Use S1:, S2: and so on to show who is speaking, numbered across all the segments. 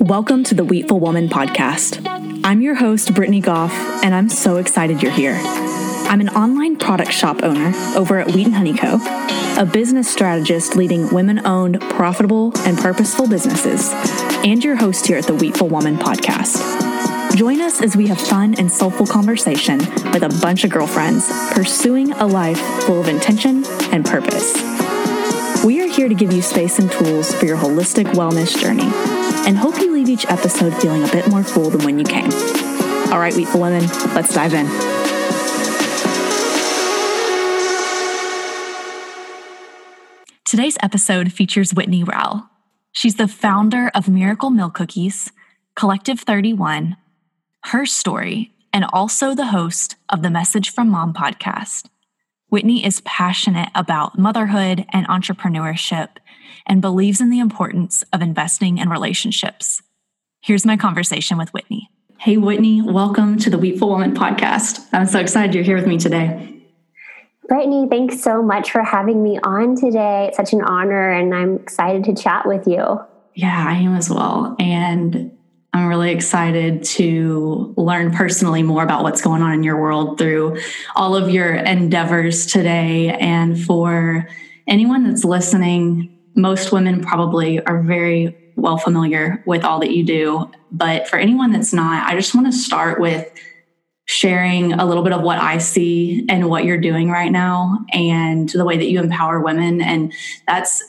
S1: Welcome to the Wheatful Woman podcast. I'm your host, Brittany Goff, and I'm so excited you're here. I'm an online product shop owner over at Wheat and Honey Co., a business strategist leading women owned, profitable, and purposeful businesses, and your host here at the Wheatful Woman podcast. Join us as we have fun and soulful conversation with a bunch of girlfriends pursuing a life full of intention and purpose. We are here to give you space and tools for your holistic wellness journey and hope you leave each episode feeling a bit more full than when you came. All right, Wheatful Women, let's dive in. Today's episode features Whitney Rowell. She's the founder of Miracle Milk Cookies, Collective 31, Her Story, and also the host of the Message from Mom podcast. Whitney is passionate about motherhood and entrepreneurship and believes in the importance of investing in relationships. Here's my conversation with Whitney. Hey, Whitney, welcome to the Wheatful Woman podcast. I'm so excited you're here with me today.
S2: Brittany, thanks so much for having me on today. It's such an honor, and I'm excited to chat with you.
S1: Yeah, I am as well. And I'm really excited to learn personally more about what's going on in your world through all of your endeavors today. And for anyone that's listening, most women probably are very well familiar with all that you do. But for anyone that's not, I just want to start with sharing a little bit of what I see and what you're doing right now and the way that you empower women. And that's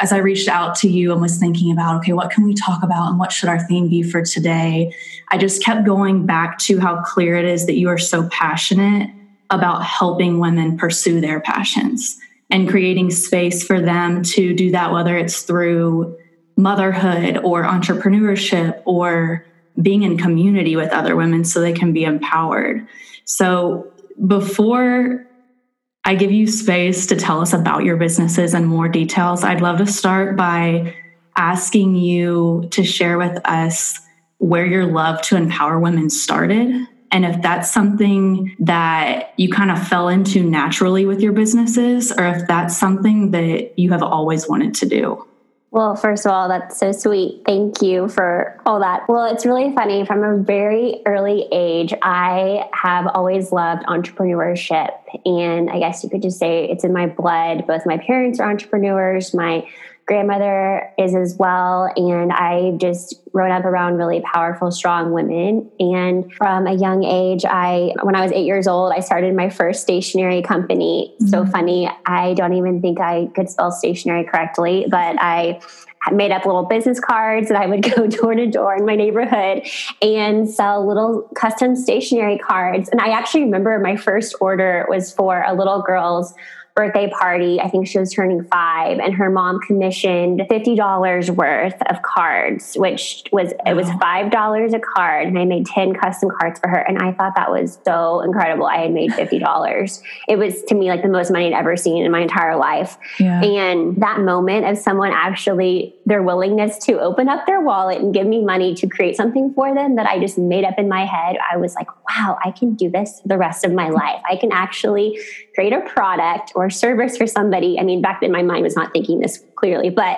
S1: as I reached out to you and was thinking about, okay, what can we talk about and what should our theme be for today? I just kept going back to how clear it is that you are so passionate about helping women pursue their passions and creating space for them to do that, whether it's through motherhood or entrepreneurship or being in community with other women so they can be empowered. So before I give you space to tell us about your businesses and more details, I'd love to start by asking you to share with us where your love to empower women started and if that's something that you kind of fell into naturally with your businesses, or if that's something that you have always wanted to do.
S2: Well, first of all, that's so sweet. Thank you for all that. Well, it's really funny. From a very early age, I have always loved entrepreneurship. And I guess you could just say it's in my blood. Both my parents are entrepreneurs. My grandmother is as well. And I just grown up around really powerful, strong women. And from a young age, I, when I was eight years old, I started my first stationery company. Mm-hmm. So funny. I don't even think I could spell stationery correctly, but I made up little business cards that I would go door to door in my neighborhood and sell little custom stationery cards. And I actually remember my first order was for a little girl's birthday party. I think she was turning five, and her mom commissioned fifty dollars worth of cards, which was it was five dollars a card, and I made ten custom cards for her. And I thought that was so incredible. I had made fifty dollars. it was to me like the most money I'd ever seen in my entire life. Yeah. And that moment of someone actually their willingness to open up their wallet and give me money to create something for them that I just made up in my head, I was like, wow, I can do this the rest of my life. I can actually create a product or service for somebody. I mean, back then my mind was not thinking this clearly, but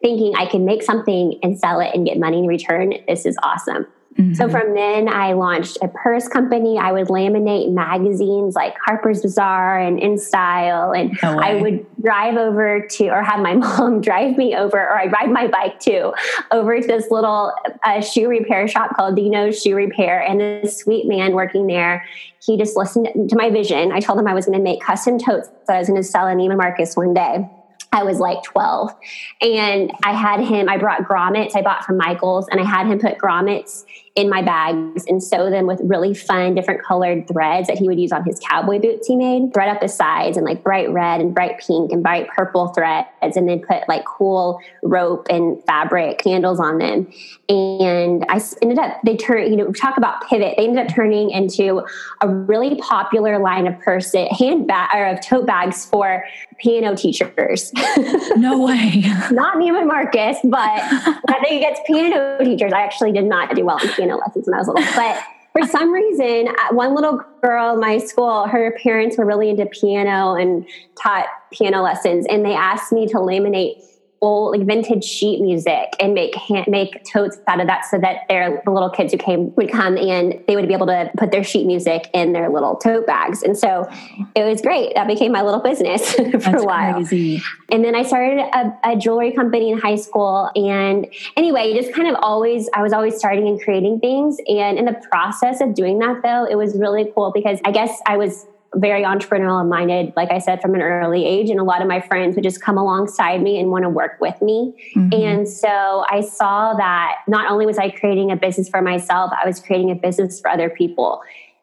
S2: thinking I can make something and sell it and get money in return. This is awesome. Mm-hmm. So from then, I launched a purse company. I would laminate magazines like Harper's Bazaar and InStyle, and no I would drive over to, or have my mom drive me over, or I ride my bike too, over to this little uh, shoe repair shop called Dino's Shoe Repair. And this sweet man working there, he just listened to my vision. I told him I was going to make custom totes that I was going to sell in Neiman Marcus one day. I was like 12. And I had him, I brought grommets I bought from Michael's, and I had him put grommets in my bags and sew them with really fun, different colored threads that he would use on his cowboy boots he made. Thread up the sides and like bright red and bright pink and bright purple threads, and then put like cool rope and fabric handles on them. And I ended up, they turned, you know, talk about pivot. They ended up turning into a really popular line of purse, eh, handbag or of tote bags for piano teachers.
S1: no way.
S2: not Neiman Marcus, but I think it's piano teachers. I actually did not do well in piano lessons when I was little, but for some reason, uh, one little girl in my school, her parents were really into piano and taught piano lessons, and they asked me to laminate old like vintage sheet music and make hand, make totes out of that so that their the little kids who came would come and they would be able to put their sheet music in their little tote bags. And so it was great. That became my little business for That's a while. crazy. and then I started a, a jewelry company in high school. And anyway just kind of always I was always starting and creating things. And in the process of doing that though it was really cool because I guess I was very entrepreneurial minded, like I said, from an early age. And a lot of my friends would just come alongside me and want to work with me. Mm-hmm. And so I saw that not only was I creating a business for myself, I was creating a business for other people.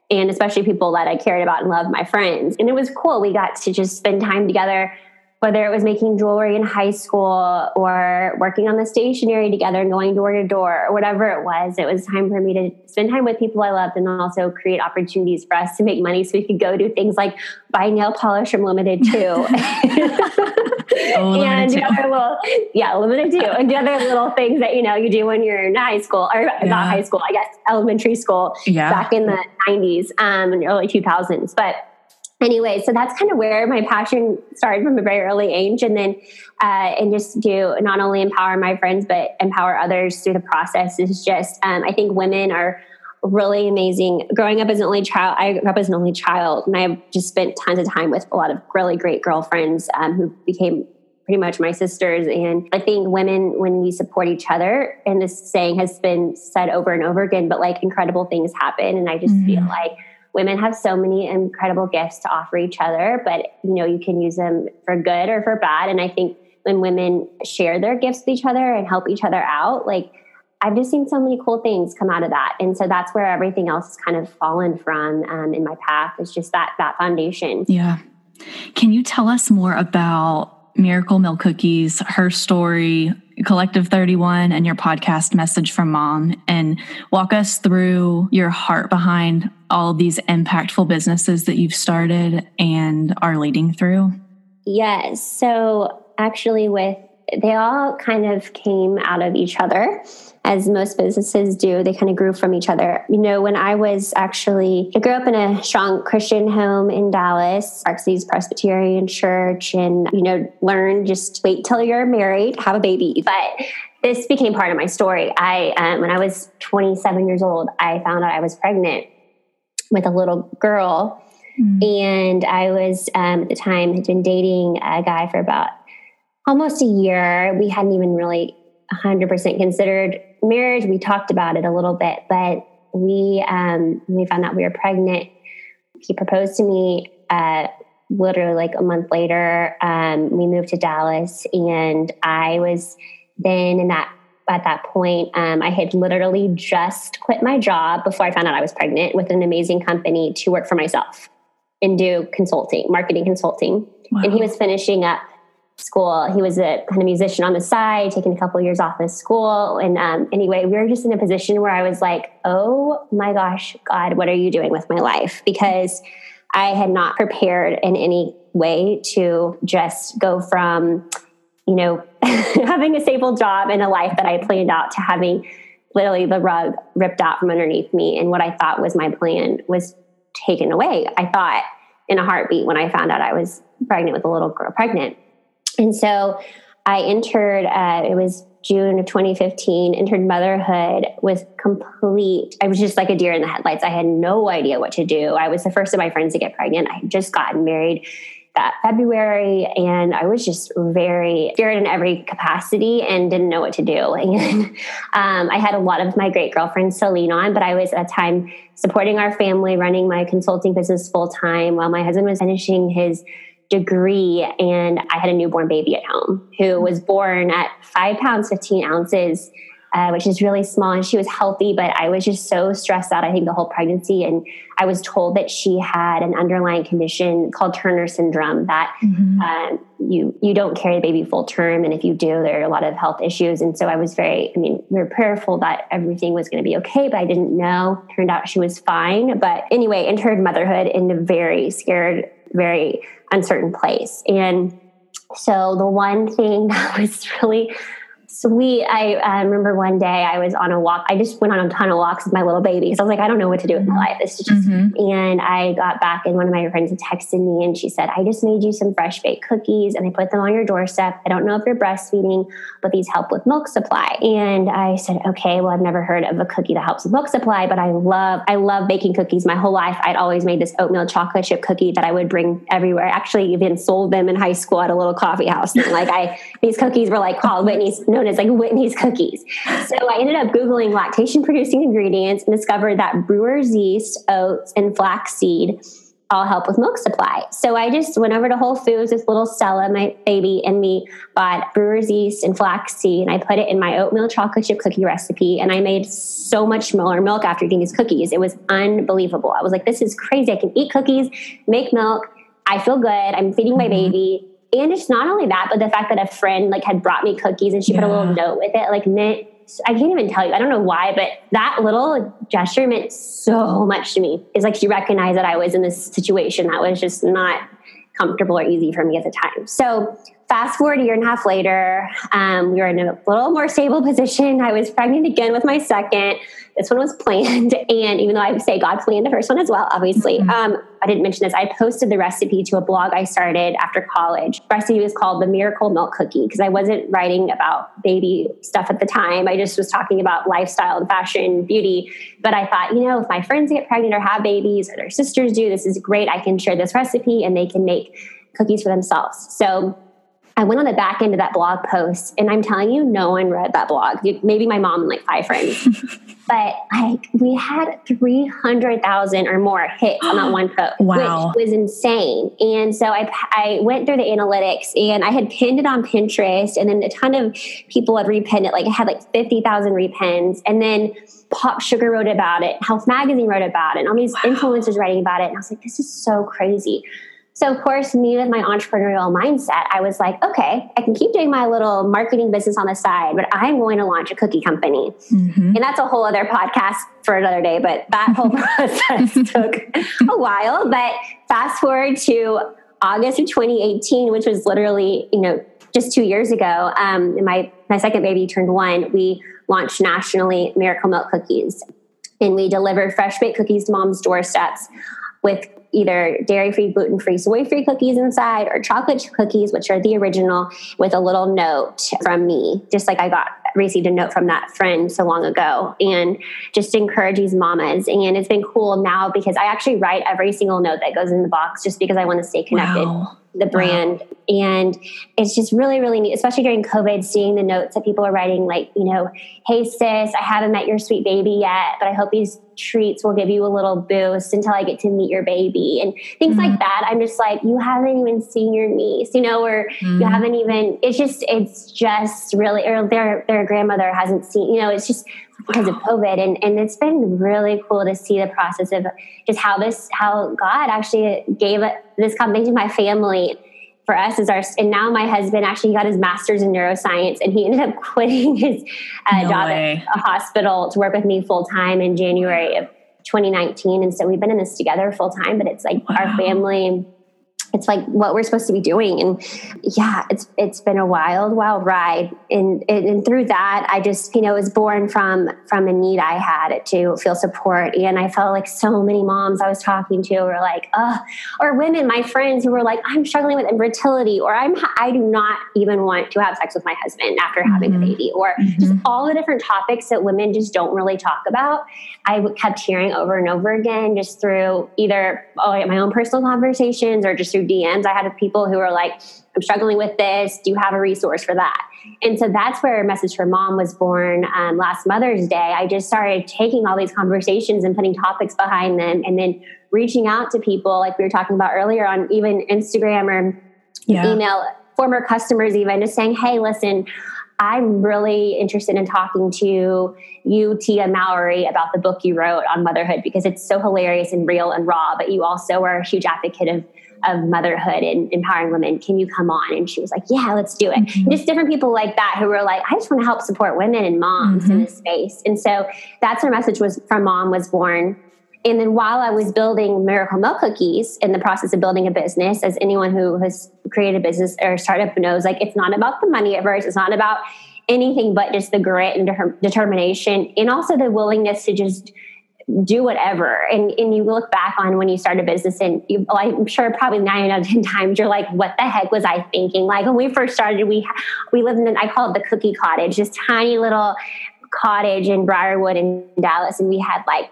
S2: And especially people that I cared about and loved, my friends. And it was cool. We got to just spend time together whether it was making jewelry in high school or working on the stationery together and going door to door or whatever it was, it was time for me to spend time with people I loved and also create opportunities for us to make money so we could go do things like buy nail polish from Limited Too. oh, and two. other little, yeah, Limited Too. And the other little things that, you know, you do when you're in high school or yeah. not high school, I guess, elementary school yeah. back in the 90s um, and early 2000s. But anyway, so that's kind of where my passion started from a very early age, and then uh, and just do not only empower my friends but empower others through the process is just um, I think women are really amazing. Growing up as an only child, I grew up as an only child, and I've just spent tons of time with a lot of really great girlfriends um, who became pretty much my sisters. And I think women, when we support each other, and this saying has been said over and over again, but like incredible things happen. And I just mm-hmm. feel like women have so many incredible gifts to offer each other, but you know, you can use them for good or for bad. And I think when women share their gifts with each other and help each other out, like I've just seen so many cool things come out of that. And so that's where everything else has kind of fallen from um, in my path. It's just that that foundation.
S3: Yeah. Can you tell us more about Miracle Milk Cookies, her story, Collective 31, and your podcast, Message from Mom, and walk us through your heart behind all these impactful businesses that you've started and are leading through?
S2: Yes. So, actually, with they all kind of came out of each other as most businesses do. They kind of grew from each other. You know, when I was actually, I grew up in a strong Christian home in Dallas, Park Cities Presbyterian Church, and, you know, learned just wait till you're married, have a baby. But this became part of my story. I, um, when I was 27 years old, I found out I was pregnant with a little girl. Mm-hmm. And I was, um, at the time, had been dating a guy for about almost a year. We hadn't even really 100% considered marriage. We talked about it a little bit, but we um, we found out we were pregnant. He proposed to me uh, literally like a month later. Um, we moved to Dallas, and I was then in that at that point. Um, I had literally just quit my job before I found out I was pregnant with an amazing company to work for myself and do consulting, marketing consulting. Wow. And he was finishing up school. He was a kind of musician on the side, taking a couple of years off of school. And um, anyway, we were just in a position where I was like, oh my gosh, God, what are you doing with my life? Because I had not prepared in any way to just go from, you know, having a stable job and a life that I planned out to having literally the rug ripped out from underneath me. And what I thought was my plan was taken away. I thought in a heartbeat when I found out I was pregnant with a little girl, pregnant. And so I entered, uh, it was June of 2015, entered motherhood with complete, I was just like a deer in the headlights. I had no idea what to do. I was the first of my friends to get pregnant. I had just gotten married that February and I was just very scared in every capacity and didn't know what to do. And um, I had a lot of my great girlfriends to lean on, but I was at a time supporting our family, running my consulting business full time while my husband was finishing his degree and I had a newborn baby at home who was born at five pounds, 15 ounces, uh, which is really small. And she was healthy, but I was just so stressed out, I think, the whole pregnancy. And I was told that she had an underlying condition called Turner syndrome that mm-hmm. uh, you, you don't carry the baby full term. And if you do, there are a lot of health issues. And so I was very, I mean, we were prayerful that everything was going to be okay, but I didn't know. Turned out she was fine. But anyway, entered motherhood in a very scared, very uncertain place. And so the one thing that was really sweet. I uh, remember one day I was on a walk. I just went on a ton of walks with my little baby because I was like, I don't know what to do with my life. This is just, mm-hmm. and I got back and one of my friends texted me and she said, I just made you some fresh baked cookies and I put them on your doorstep. I don't know if you're breastfeeding, but these help with milk supply. And I said, okay, well, I've never heard of a cookie that helps with milk supply, but I love, I love baking cookies. My whole life, I'd always made this oatmeal chocolate chip cookie that I would bring everywhere. Actually, even sold them in high school at a little coffee house. And like I, these cookies were like called Whitney's, known as like Whitney's cookies. So I ended up Googling lactation producing ingredients and discovered that brewer's yeast, oats, and flaxseed all help with milk supply. So I just went over to Whole Foods with little Stella, my baby, and we bought brewer's yeast and flaxseed, and I put it in my oatmeal chocolate chip cookie recipe. And I made so much more milk after eating these cookies. It was unbelievable. I was like, this is crazy. I can eat cookies, make milk. I feel good. I'm feeding my mm-hmm. baby and it's not only that, but the fact that a friend like had brought me cookies and she yeah. put a little note with it, like meant I can't even tell you. I don't know why, but that little gesture meant so much to me. It's like she recognized that I was in this situation that was just not comfortable or easy for me at the time. So fast forward a year and a half later, um, we were in a little more stable position. I was pregnant again with my second. This one was planned. And even though I would say God planned the first one as well, obviously, mm-hmm. um, I didn't mention this. I posted the recipe to a blog I started after college. The recipe was called the Miracle Milk Cookie because I wasn't writing about baby stuff at the time. I just was talking about lifestyle and fashion, beauty. But I thought, you know, if my friends get pregnant or have babies or their sisters do, this is great. I can share this recipe and they can make cookies for themselves. So I went on the back end of that blog post, and I'm telling you, no one read that blog. Maybe my mom and like five friends. but like we had 300,000 or more hits on that one post, wow. which was insane. And so I, I went through the analytics and I had pinned it on Pinterest, and then a ton of people had repinned it. Like I had like 50,000 repins. And then Pop Sugar wrote about it, Health Magazine wrote about it, and all these wow. influencers writing about it. And I was like, this is so crazy. So, of course, me with my entrepreneurial mindset, I was like, okay, I can keep doing my little marketing business on the side, but I'm going to launch a cookie company. Mm-hmm. And that's a whole other podcast for another day, but that whole process took a while. But fast forward to August of 2018, which was literally, you know, just two years ago, um, my, my second baby turned one, we launched nationally Miracle Milk Cookies. And we delivered fresh baked cookies to mom's doorsteps with either dairy free, gluten free, soy free cookies inside or chocolate cookies, which are the original, with a little note from me, just like I got received a note from that friend so long ago and just encourage these mamas. And it's been cool now because I actually write every single note that goes in the box just because I want to stay connected. Wow the brand. Wow. And it's just really, really neat, especially during COVID, seeing the notes that people are writing, like, you know, hey, sis, I haven't met your sweet baby yet, but I hope these treats will give you a little boost until I get to meet your baby and things mm-hmm. like that. I'm just like, you haven't even seen your niece, you know, or mm-hmm. you haven't even, it's just, it's just really, or their, their grandmother hasn't seen, you know, it's just because of COVID. And, and it's been really cool to see the process of just how this, how God actually gave this company to my family for us is our, and now my husband actually got his master's in neuroscience and he ended up quitting his uh, no job way. at a hospital to work with me full time in January of 2019. And so we've been in this together full time, but it's like wow. our family it's like what we're supposed to be doing and yeah it's it's been a wild wild ride and, and, through that i just you know was born from from a need i had to feel support and i felt like so many moms i was talking to were like oh or women my friends who were like i'm struggling with infertility or i'm i do not even want to have sex with my husband after mm-hmm. having a mm-hmm. baby or mm-hmm. just all the different topics that women just don't really talk about i kept hearing over and over again just through either oh, my own personal conversations or just through DMs. I had people who were like, I'm struggling with this. Do you have a resource for that? And so that's where Message for Mom was born um, last Mother's Day. I just started taking all these conversations and putting topics behind them and then reaching out to people like we were talking about earlier on even Instagram or yeah. email, former customers even, just saying, hey, listen, I'm really interested in talking to you, Tia Mowry, about the book you wrote on motherhood because it's so hilarious and real and raw, but you also are a huge advocate of of motherhood and empowering women. Can you come on? And she was like, Yeah, let's do it. Mm-hmm. just different people like that who were like, I just want to help support women and moms mm-hmm. in this space. And so that's her message was from mom was born. And then while I was building Miracle Milk Cookies in the process of building a business, as anyone who has created a business or startup knows, like it's not about the money at first. It's not about anything but just the grit and de- determination and also the willingness to just do whatever. And, and you look back on when you start a business and you, I'm sure probably nine out of 10 times you're like, what the heck was I thinking? Like when we first started, we, we lived in, I call it the cookie cottage, this tiny little cottage in Briarwood in Dallas. And we had like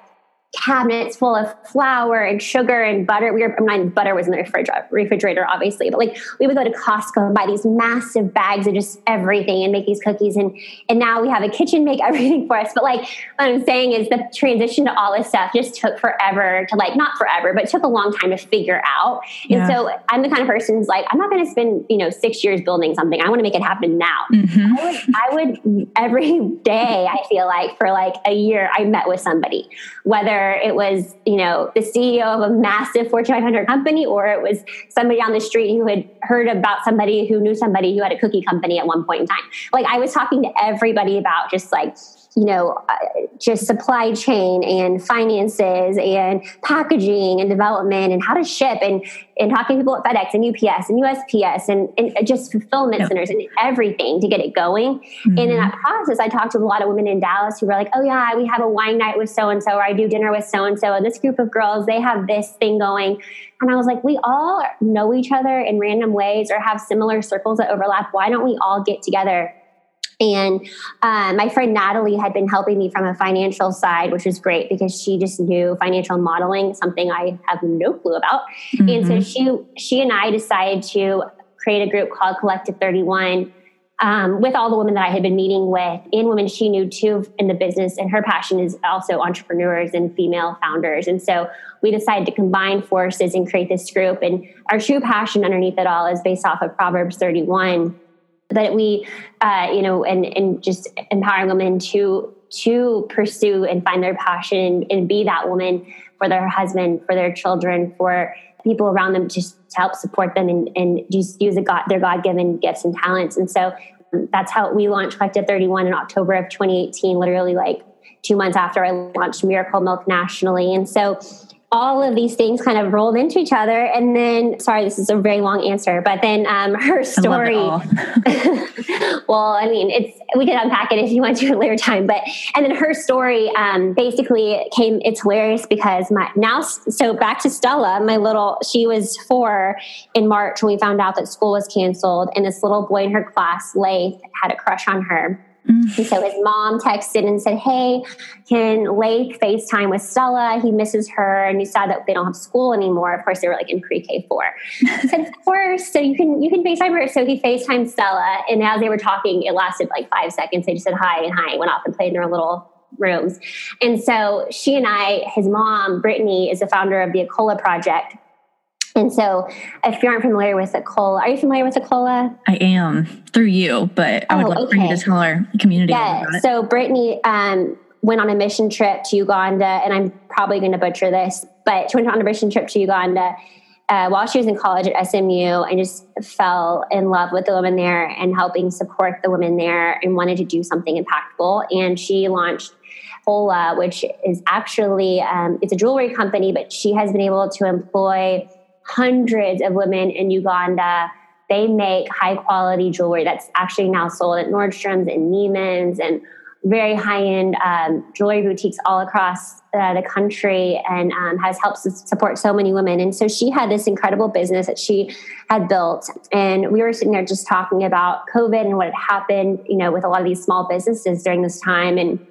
S2: cabinets full of flour and sugar and butter. We were, I mean, butter was in the refrigerator, refrigerator, obviously, but like we would go to Costco and buy these massive bags of just everything and make these cookies. And and now we have a kitchen make everything for us. But like what I'm saying is the transition to all this stuff just took forever to like not forever, but took a long time to figure out. Yeah. And so I'm the kind of person who's like, I'm not going to spend you know six years building something. I want to make it happen now. Mm-hmm. I, would, I would every day. I feel like for like a year, I met with somebody, whether it was, you know, the CEO of a massive Fortune 500 company, or it was somebody on the street who had heard about somebody who knew somebody who had a cookie company at one point in time. Like I was talking to everybody about just like you know, uh, just supply chain and finances and packaging and development and how to ship and, and talking to people at FedEx and UPS and USPS and, and just fulfillment centers and everything to get it going. Mm-hmm. And in mm-hmm. that process, I talked to a lot of women in Dallas who were like, oh, yeah, we have a wine night with so and so, or I do dinner with so and so. And this group of girls, they have this thing going. And I was like, we all know each other in random ways or have similar circles that overlap. Why don't we all get together? And uh, my friend Natalie had been helping me from a financial side, which was great because she just knew financial modeling, something I have no clue about. Mm-hmm. And so mm-hmm. she she and I decided to create a group called Collective 31 um, with all the women that I had been meeting with and women she knew too in the business. And her passion is also entrepreneurs and female founders. And so we decided to combine forces and create this group. And our true passion underneath it all is based off of Proverbs 31 that we, uh, you know, and and just empowering women to to pursue and find their passion and be that woman for their husband, for their children, for people around them, just to help support them and, and just use God, their God given gifts and talents. And so um, that's how we launched Collective 31 in October of 2018, literally like two months after I launched Miracle Milk nationally. And so all of these things kind of rolled into each other. And then, sorry, this is a very long answer, but then um, her story. well, I mean, it's we can unpack it if you want to at a later time. But and then her story um, basically came. It's hilarious because my now so back to Stella, my little. She was four in March when we found out that school was canceled, and this little boy in her class, Laith, had a crush on her Mm-hmm. And so his mom texted and said, Hey, can Laith FaceTime with Stella? He misses her and he saw that they don't have school anymore. Of course, they were like in pre-K four. Said, Of course. So you can you can FaceTime her. So he FaceTimed Stella. And as they were talking, it lasted like five seconds. They just said hi and hi, and went off and played in their little rooms. And so she and I, his mom, Brittany, is the founder of the Akola Project and so, if you aren't familiar with Akola, are you familiar with Akola?
S1: I am through you, but I would oh, love okay. for you to tell our community yeah.
S2: So, Brittany um, went on a mission trip to Uganda, and I'm probably going to butcher this, but she went on a mission trip to Uganda uh, while she was in college at SMU and just fell in love with the women there and helping support the women there and wanted to do something impactful. And she launched Ola, which is actually um, it's a jewelry company, but she has been able to employ hundreds of women in Uganda. They make high quality jewelry that's actually now sold at Nordstrom's and Neiman's and very high end um, jewelry boutiques all across uh, the country and um, has helped support so many women. And so she had this incredible business that she had built. And we were sitting there just talking about COVID and what had happened, you know, with a lot of these small businesses during this time. And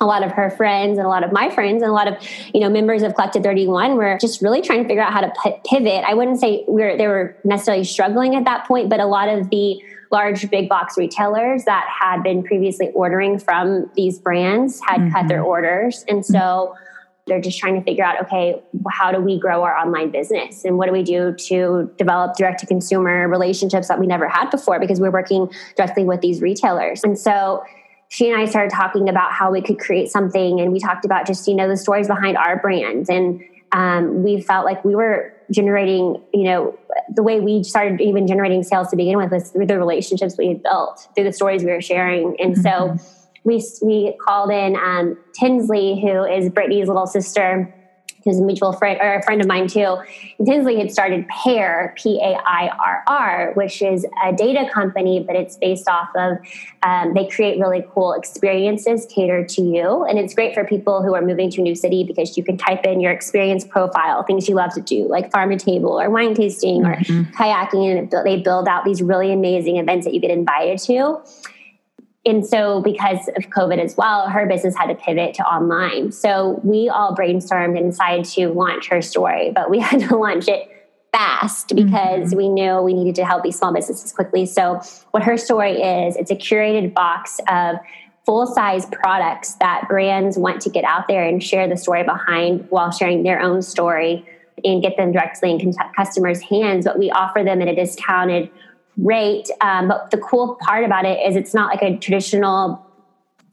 S2: a lot of her friends and a lot of my friends and a lot of you know members of collective 31 were just really trying to figure out how to pivot i wouldn't say we are they were necessarily struggling at that point but a lot of the large big box retailers that had been previously ordering from these brands had mm-hmm. cut their orders and so mm-hmm. they're just trying to figure out okay how do we grow our online business and what do we do to develop direct to consumer relationships that we never had before because we're working directly with these retailers and so she and I started talking about how we could create something, and we talked about just you know the stories behind our brand, and um, we felt like we were generating, you know, the way we started even generating sales to begin with was through the relationships we had built, through the stories we were sharing, and mm-hmm. so we we called in um, Tinsley, who is Brittany's little sister who's a mutual friend or a friend of mine too. Tinsley had started Pairr, P A I R R, which is a data company, but it's based off of, um, they create really cool experiences catered to you. And it's great for people who are moving to a new city because you can type in your experience profile, things you love to do, like farm to table or wine tasting mm-hmm. or kayaking. And they build out these really amazing events that you get invited to and so because of covid as well her business had to pivot to online. So we all brainstormed and decided to launch her story but we had to launch it fast because mm-hmm. we knew we needed to help these small businesses quickly. So what her story is it's a curated box of full size products that brands want to get out there and share the story behind while sharing their own story and get them directly in customers hands. But we offer them at a discounted rate. Um, but the cool part about it is it's not like a traditional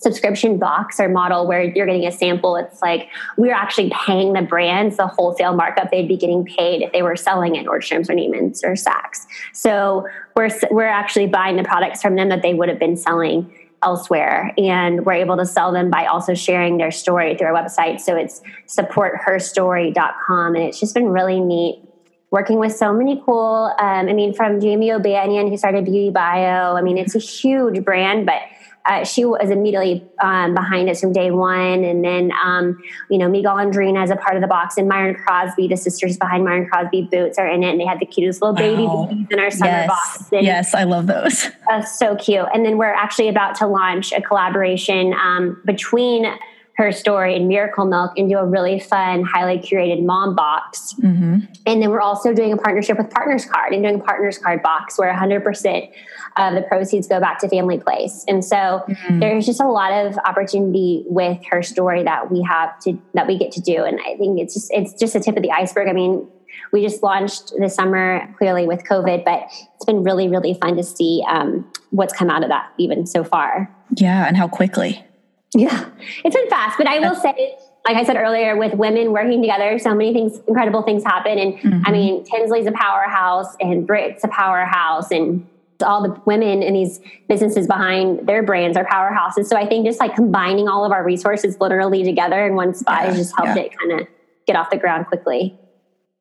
S2: subscription box or model where you're getting a sample. It's like we're actually paying the brands the wholesale markup they'd be getting paid if they were selling at Nordstrom's or Neiman's or Saks. So we're we're actually buying the products from them that they would have been selling elsewhere and we're able to sell them by also sharing their story through our website so it's supportherstory.com and it's just been really neat working with so many cool, um, I mean, from Jamie O'Banion, who started Beauty Bio. I mean, it's a huge brand, but uh, she was immediately um, behind us from day one. And then, um, you know, Miguel Andrina as a part of the box, and Miron Crosby, the sisters behind Miron Crosby Boots, are in it. And they had the cutest little baby wow. in our summer
S1: yes.
S2: box.
S1: And, yes, I love those.
S2: Uh, so cute. And then we're actually about to launch a collaboration um, between her story in Miracle Milk into a really fun, highly curated mom box. Mm-hmm. And then we're also doing a partnership with Partners Card and doing a Partners Card box where 100% of the proceeds go back to Family Place. And so mm-hmm. there's just a lot of opportunity with her story that we have to that we get to do. And I think it's just it's just a tip of the iceberg. I mean, we just launched this summer clearly with COVID, but it's been really, really fun to see um, what's come out of that even so far.
S1: Yeah, and how quickly.
S2: Yeah, it's been fast, but I will say, like I said earlier, with women working together, so many things, incredible things happen. And mm-hmm. I mean, Tinsley's a powerhouse, and Brit's a powerhouse, and all the women in these businesses behind their brands are powerhouses. So I think just like combining all of our resources literally together in one spot yeah, has just helped yeah. it kind of get off the ground quickly.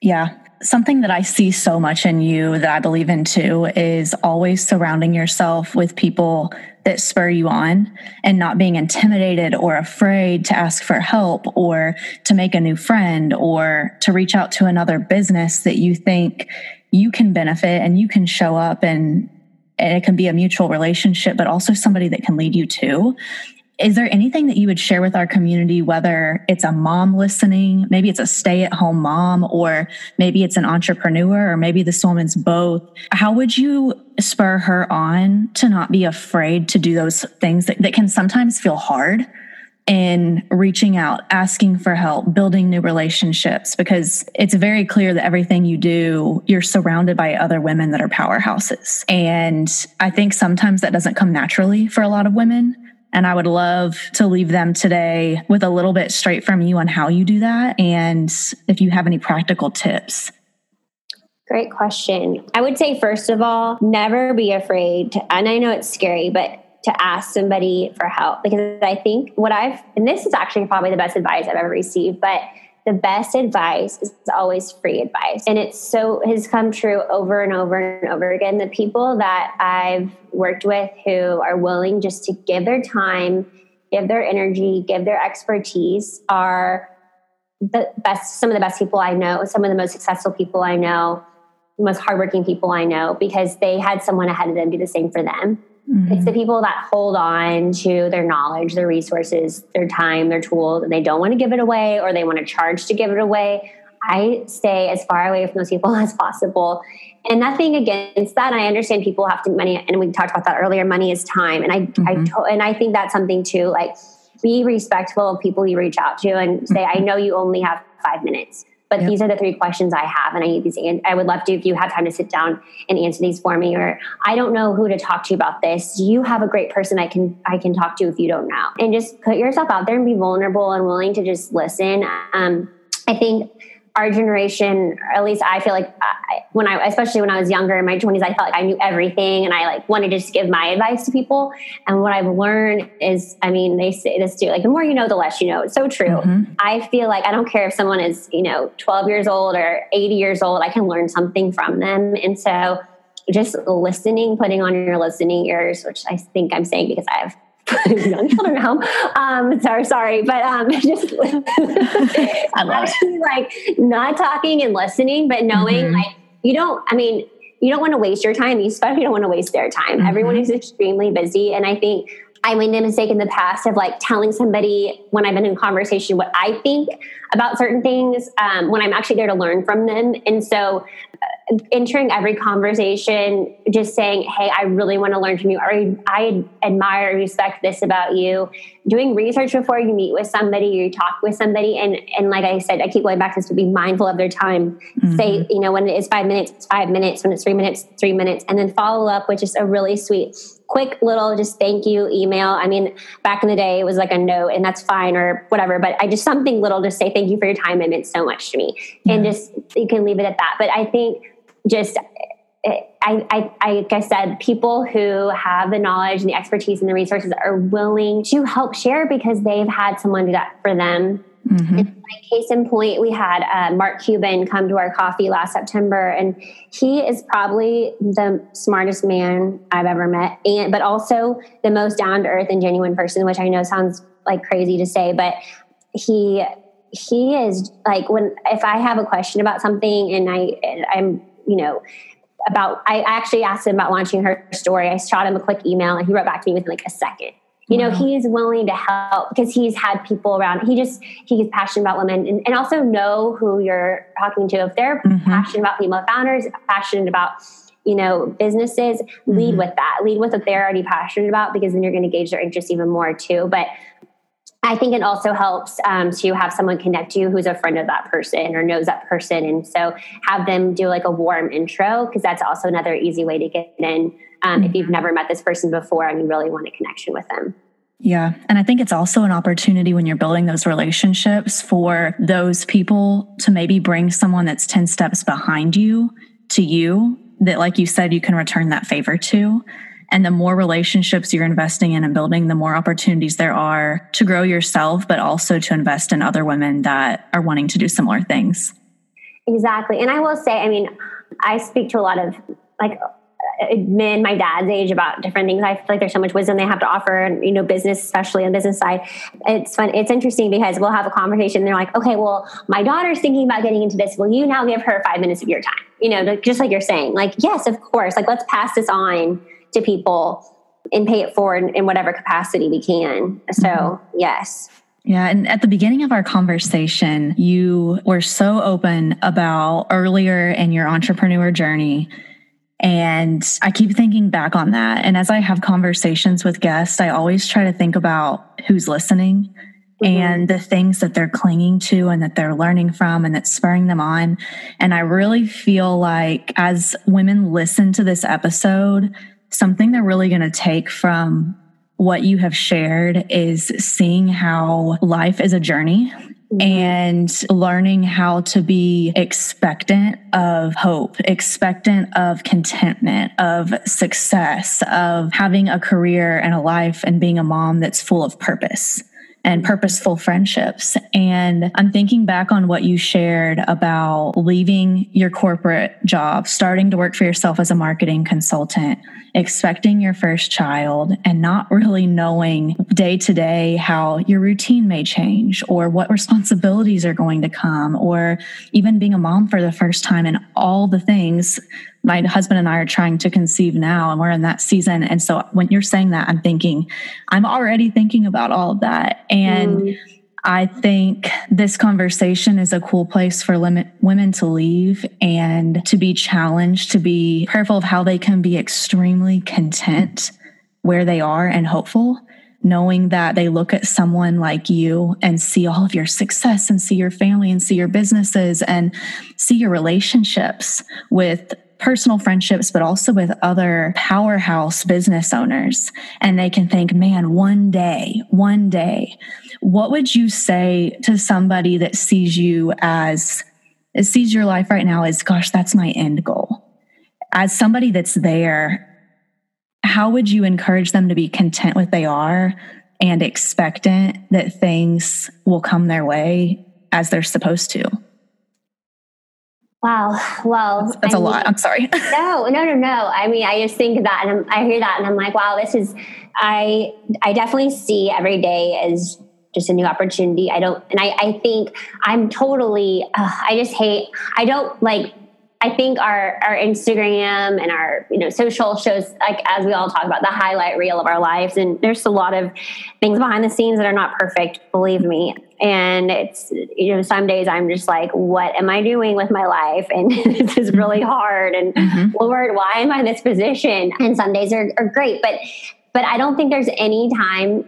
S1: Yeah. Something that I see so much in you that I believe in too is always surrounding yourself with people that spur you on and not being intimidated or afraid to ask for help or to make a new friend or to reach out to another business that you think you can benefit and you can show up and and it can be a mutual relationship, but also somebody that can lead you too. Is there anything that you would share with our community, whether it's a mom listening, maybe it's a stay at home mom, or maybe it's an entrepreneur, or maybe this woman's both? How would you spur her on to not be afraid to do those things that, that can sometimes feel hard? in reaching out, asking for help, building new relationships, because it's very clear that everything you do, you're surrounded by other women that are powerhouses. And I think sometimes that doesn't come naturally for a lot of women. And I would love to leave them today with a little bit straight from you on how you do that and if you have any practical tips.
S2: Great question. I would say, first of all, never be afraid. To, and I know it's scary, but to ask somebody for help because I think what I've, and this is actually probably the best advice I've ever received, but the best advice is always free advice. And it's so has come true over and over and over again. The people that I've worked with who are willing just to give their time, give their energy, give their expertise are the best, some of the best people I know, some of the most successful people I know, most hardworking people I know, because they had someone ahead of them do the same for them. Mm-hmm. It's the people that hold on to their knowledge, their resources, their time, their tools, and they don't want to give it away or they want to charge to give it away. I stay as far away from those people as possible. And nothing against that. I understand people have to money, and we talked about that earlier. Money is time, and I, mm-hmm. I to, and I think that's something too. Like, be respectful of people you reach out to, and say, mm-hmm. "I know you only have five minutes." But yep. these are the three questions I have, and I need these. And I would love to if you have time to sit down and answer these for me. Or I don't know who to talk to about this. You have a great person I can I can talk to if you don't know? And just put yourself out there and be vulnerable and willing to just listen. Um, I think our generation, or at least I feel like I, when I, especially when I was younger in my 20s, I felt like I knew everything and I like wanted to just give my advice to people. And what I've learned is, I mean, they say this too, like the more you know, the less you know. It's so true. Mm-hmm. I feel like I don't care if someone is, you know, 12 years old or 80 years old, I can learn something from them. And so just listening, putting on your listening ears, which I think I'm saying because I have young children at home. Um, sorry, sorry, but um, just it. like not talking and listening, but knowing mm-hmm. like you don't. I mean, you don't want to waste your time. You especially don't want to waste their time. Mm-hmm. Everyone is extremely busy, and I think I made a mistake in the past of like telling somebody when I've been in conversation what I think about certain things um, when I'm actually there to learn from them. And so entering every conversation just saying hey i really want to learn from you. Or i admire and respect this about you. Doing research before you meet with somebody you talk with somebody and and like i said i keep going back to this to be mindful of their time. Mm-hmm. say you know when it is five minutes it's five minutes. When it's three minutes three minutes. And then follow up with just a really sweet quick little just thank you email. I mean, back in the day, it was like a note, and that's fine or whatever. But I just something little to say thank you for your time. It meant so much to me, yeah. and just you can leave it at that. But I think just eh, I, I, I, like I said, people who have the knowledge and the expertise and the resources are willing to help share because they've had someone do that for them. Mm-hmm. case in point, we had uh, Mark Cuban come to our coffee last September, and he is probably the smartest man I've ever met, and but also the most down to earth and genuine person, which I know sounds like crazy to say, but he he is like when if I have a question about something and I and I'm you know, about I actually asked him about launching her story. I shot him a quick email and he wrote back to me within like a second. You know, he's willing to help because he's had people around. He just he's passionate about women and, and also know who you're talking to. If they're mm-hmm. passionate about female founders, passionate about you know businesses, lead mm-hmm. with that. Lead with what they're already passionate about because then you're going to gauge their interest even more too. But I think it also helps um, to have someone connect you who's a friend of that person or knows that person. And so have them do like a warm intro, because that's also another easy way to get in um, mm-hmm. if you've never met this person before and you really want a connection with them.
S1: Yeah. And I think it's also an opportunity when you're building those relationships for those people to maybe bring someone that's 10 steps behind you to you that, like you said, you can return that favor to. And the more relationships you're investing in and building, the more opportunities there are to grow yourself, but also to invest in other women that are wanting to do similar things.
S2: Exactly. And I will say, I mean, I speak to a lot of like men my dad's age about different things. I feel like there's so much wisdom they have to offer, and you know, business, especially on the business side. It's fun. It's interesting because we'll have a conversation. they're like, okay, well, my daughter's thinking about getting into this. Will you now give her five minutes of your time? You know, just like you're saying, like, yes, of course. Like, let's pass this on to people and pay it forward in whatever capacity we can. So, mm-hmm. yes.
S1: Yeah. And at the beginning of our conversation, you were so open about earlier in your entrepreneur journey. And I keep thinking back on that. And as I have conversations with guests, I always try to think about who's listening mm-hmm. and the things that they're clinging to and that they're learning from and that's spurring them on. And I really feel like as women listen to this episode, something they're really going to take from what you have shared is seeing how life is a journey. Mm-hmm. and learning how to be expectant of hope, expectant of contentment, of success, of having a career and a life and being a mom that's full of purpose and purposeful friendships. And I'm thinking back on what you shared about leaving your corporate job, starting to work for yourself as a marketing consultant, expecting your first child, and not really knowing day to day how your routine may change or what responsibilities are going to come, or even being a mom for the first time and all the things my husband and I are trying to conceive now, and we're in that season. And so when you're saying that, I'm thinking, I'm already thinking about all of that. And mm. I think this conversation is a cool place for limit, women to leave and to be challenged, to be careful of how they can be extremely content where they are and hopeful knowing that they look at someone like you and see all of your success and see your family and see your businesses and see your relationships with personal friendships, but also with other powerhouse business owners. And they can think, man, one day, one day, what would you say to somebody that sees you as sees your life right now as, gosh, that's my end goal. As somebody that's there, how would you encourage them to be content with they are and expectant that things will come their way as they're supposed to?
S2: Wow. Well,
S1: that's, that's a mean, lot. I'm sorry.
S2: no, no, no, no. I mean, I just think that, and I'm, I hear that, and I'm like, wow, this is. I I definitely see every day as just a new opportunity. I don't, and I I think I'm totally. Uh, I just hate. I don't like I think our our Instagram and our you know social shows like as we all talk about the highlight reel of our lives. And there's a lot of things behind the scenes that are not perfect believe me. And it's you know some days I'm just like what am I doing with my life? And this is really mm-hmm. hard. And mm-hmm. Lord why am I in this position? And some days are, are great. But but I don't think there's any time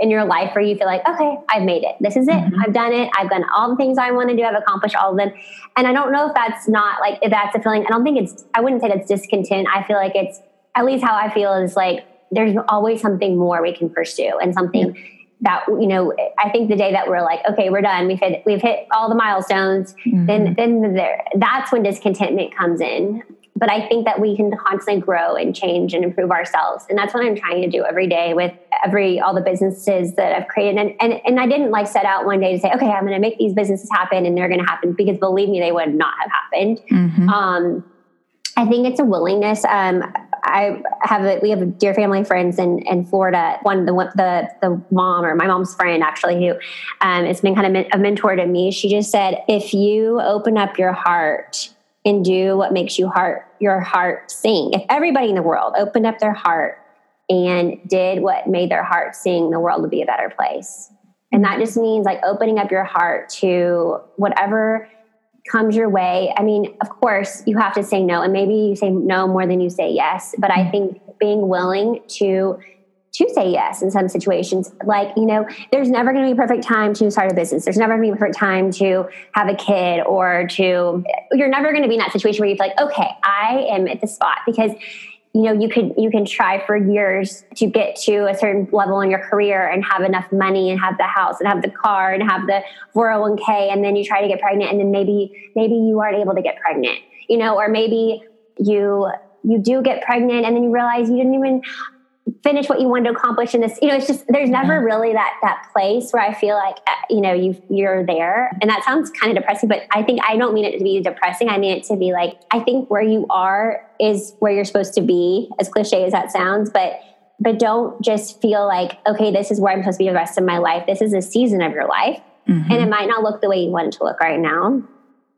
S2: in your life where you feel like, okay, I've made it. This is it. Mm-hmm. I've done it. I've done all the things I want to do. I've accomplished all of them. And I don't know if that's not like, if that's a feeling. I don't think it's, I wouldn't say that's discontent. I feel like it's, at least how I feel is like, there's always something more we can pursue and something that, you know, I think the day that we're like, okay, we're done. We've hit, we've hit all the milestones. Mm-hmm. Then, then there, that's when discontentment comes in but I think that we can constantly grow and change and improve ourselves. And that's what I'm trying to do every day with every all the businesses that I've created. And and, and I didn't like set out one day to say, okay, I'm gonna make these businesses happen and they're gonna happen because believe me, they would not have happened. Mm-hmm. Um, I think it's a willingness. Um, I have a, we have dear family friends in, in Florida. One the the the mom or my mom's friend actually who um, has been kind of a mentor to me. She just said, if you open up your heart and do what makes you heart your heart sing. If everybody in the world opened up their heart and did what made their heart sing, the world would be a better place. And that just means like opening up your heart to whatever comes your way. I mean, of course, you have to say no, and maybe you say no more than you say yes. But I mm-hmm. think being willing to to say yes in some situations. Like, you know, there's never going to be a perfect time to start a business. There's never going to be a perfect time to have a kid or to, you're never going to be in that situation where you feel like, okay, I am at the spot because you know you could you can try for years to get to a certain level in your career and have enough money and have the house and have the car and have the 401k and then you try to get pregnant and then maybe maybe you aren't able to get pregnant you know or maybe you you do get pregnant and then you realize you didn't even finish what you wanted to accomplish in this you know it's just there's never really that that place where i feel like uh, you know you you're there. And that sounds kind of depressing but i think i don't mean it to be depressing. I mean it to be like i think where you are is where you're supposed to be as cliche as that sounds but but don't just feel like okay this is where i'm supposed to be the rest of my life. This is a season of your life. Mm-hmm. and it might not look the way you want it to look right now.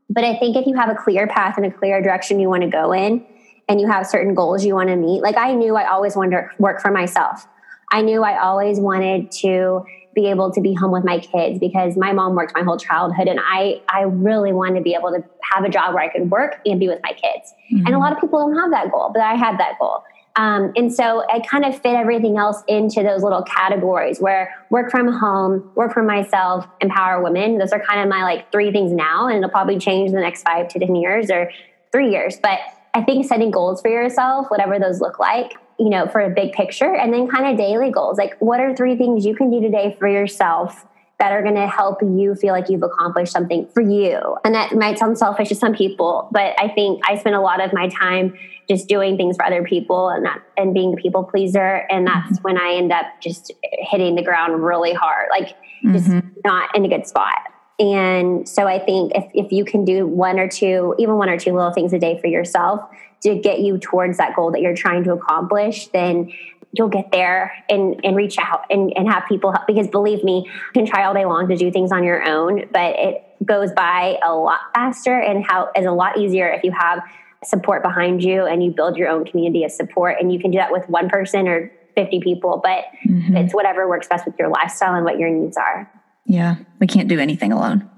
S2: But i think if you have a clear path and a clear direction you want to go in and you have certain goals you want to meet. Like I knew I always wanted to work for myself. I knew I always wanted to be able to be home with my kids because my mom worked my whole childhood and I I really wanted to be able to have a job where I could work and be with my kids. Mm-hmm. And a lot of people don't have that goal, but I had that goal. Um, and so I kind of fit everything else into those little categories where work from home, work for myself, empower women. Those are kind of my like three things now, and it'll probably change in the next five to 10 years or three years. But I think setting goals for yourself, whatever those look like, you know, for a big picture, and then kind of daily goals. Like, what are three things you can do today for yourself that are going to help you feel like you've accomplished something for you? And that might sound selfish to some people, but I think I spend a lot of my time just doing things for other people and that and being the people pleaser and that's mm-hmm. when I end up just hitting the ground really hard like just mm-hmm. not in a good spot and so I think if, if you can do one or two, even one or two little things a day for yourself to get you towards that goal that you're trying to accomplish, then you'll get there and, and reach out and, and have people help. Because believe me, you can try all day long to do things on your own, but it goes by a lot faster and how is a lot easier if you have support behind you and you build your own community of support. And you can do that with one person or 50 people, but mm-hmm. it's whatever works best with your lifestyle and what your needs are.
S1: Yeah, we can't do anything alone.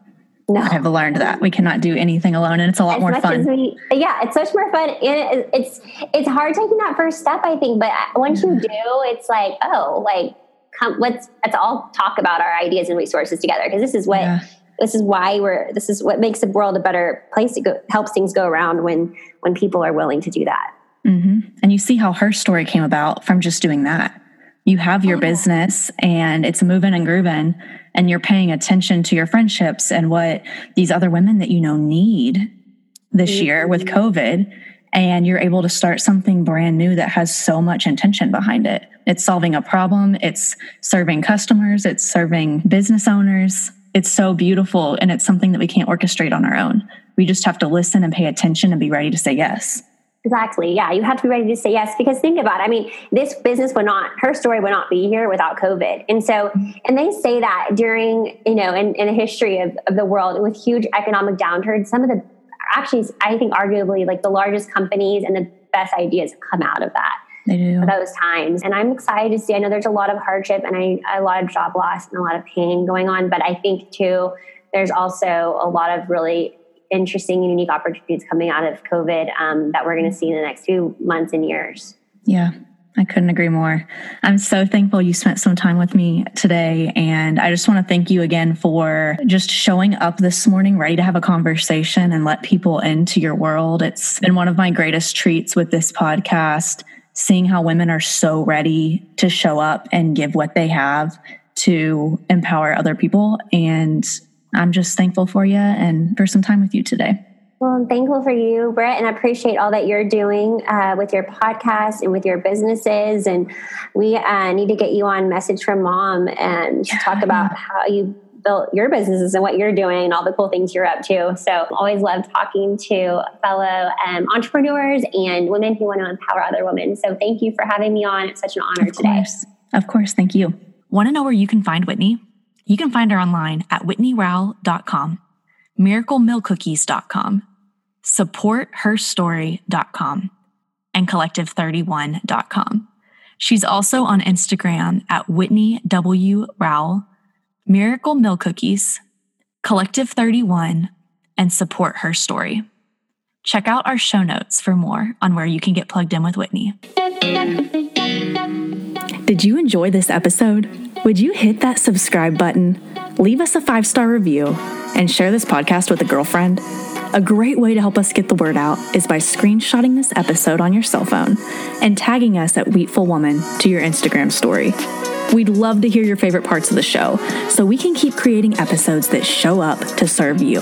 S1: No. I've learned that we cannot do anything alone, and it's a lot as more fun.
S2: We, yeah, it's much more fun, and it's it's hard taking that first step, I think. But once you do, it's like, oh, like come, let's let's all talk about our ideas and resources together because this is what yeah. this is why we're this is what makes the world a better place to go. Helps things go around when when people are willing to do that.
S1: Mm-hmm. And you see how her story came about from just doing that You have your oh, business and it's moving and grooving, and you're paying attention to your friendships and what these other women that you know need this mm-hmm. year with COVID. And you're able to start something brand new that has so much intention behind it. It's solving a problem, it's serving customers, it's serving business owners. It's so beautiful, and it's something that we can't orchestrate on our own. We just have to listen and pay attention and be ready to say yes.
S2: Exactly. Yeah. You have to be ready to say yes because think about it. I mean, this business would not, her story would not be here without COVID. And so, and they say that during, you know, in, in the history of, of the world with huge economic downturns, some of the, actually, I think arguably like the largest companies and the best ideas come out of that.
S1: They do.
S2: Those times. And I'm excited to see, I know there's a lot of hardship and I, a lot of job loss and a lot of pain going on, but I think too, there's also a lot of really interesting and unique opportunities coming out of COVID um, that we're going to see in the next few months and years.
S1: Yeah. I couldn't agree more. I'm so thankful you spent some time with me today. And I just want to thank you again for just showing up this morning, ready to have a conversation and let people into your world. It's been one of my greatest treats with this podcast, seeing how women are so ready to show up and give what they have to empower other people. And I'm just thankful for you and for some time with you today.
S2: Well, I'm thankful for you, Brett, and I appreciate all that you're doing uh, with your podcast and with your businesses. And we uh, need to get you on Message from Mom and yeah, talk about how you built your businesses and what you're doing and all the cool things you're up to. So, always love talking to fellow um, entrepreneurs and women who want to empower other women. So, thank you for having me on. It's such an honor
S1: of
S2: today.
S1: Course. Of course. Thank you.
S4: Want to know where you can find Whitney? You can find her online at whitneyrowell.com, miraclemilkcookies.com, supportherstory.com, and collective31.com. She's also on Instagram at Whitney W. Rowell, Miracle Milk Cookies, Collective 31, and Support Her Story. Check out our show notes for more on where you can get plugged in with Whitney.
S1: Did you enjoy this episode? Would you hit that subscribe button, leave us a five star review, and share this podcast with a girlfriend? A great way to help us get the word out is by screenshotting this episode on your cell phone and tagging us at Wheatful Woman to your Instagram story. We'd love to hear your favorite parts of the show so we can keep creating episodes that show up to serve you.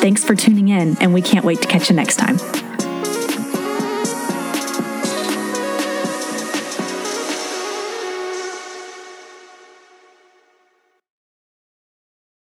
S1: Thanks for tuning in, and we can't wait to catch you next time.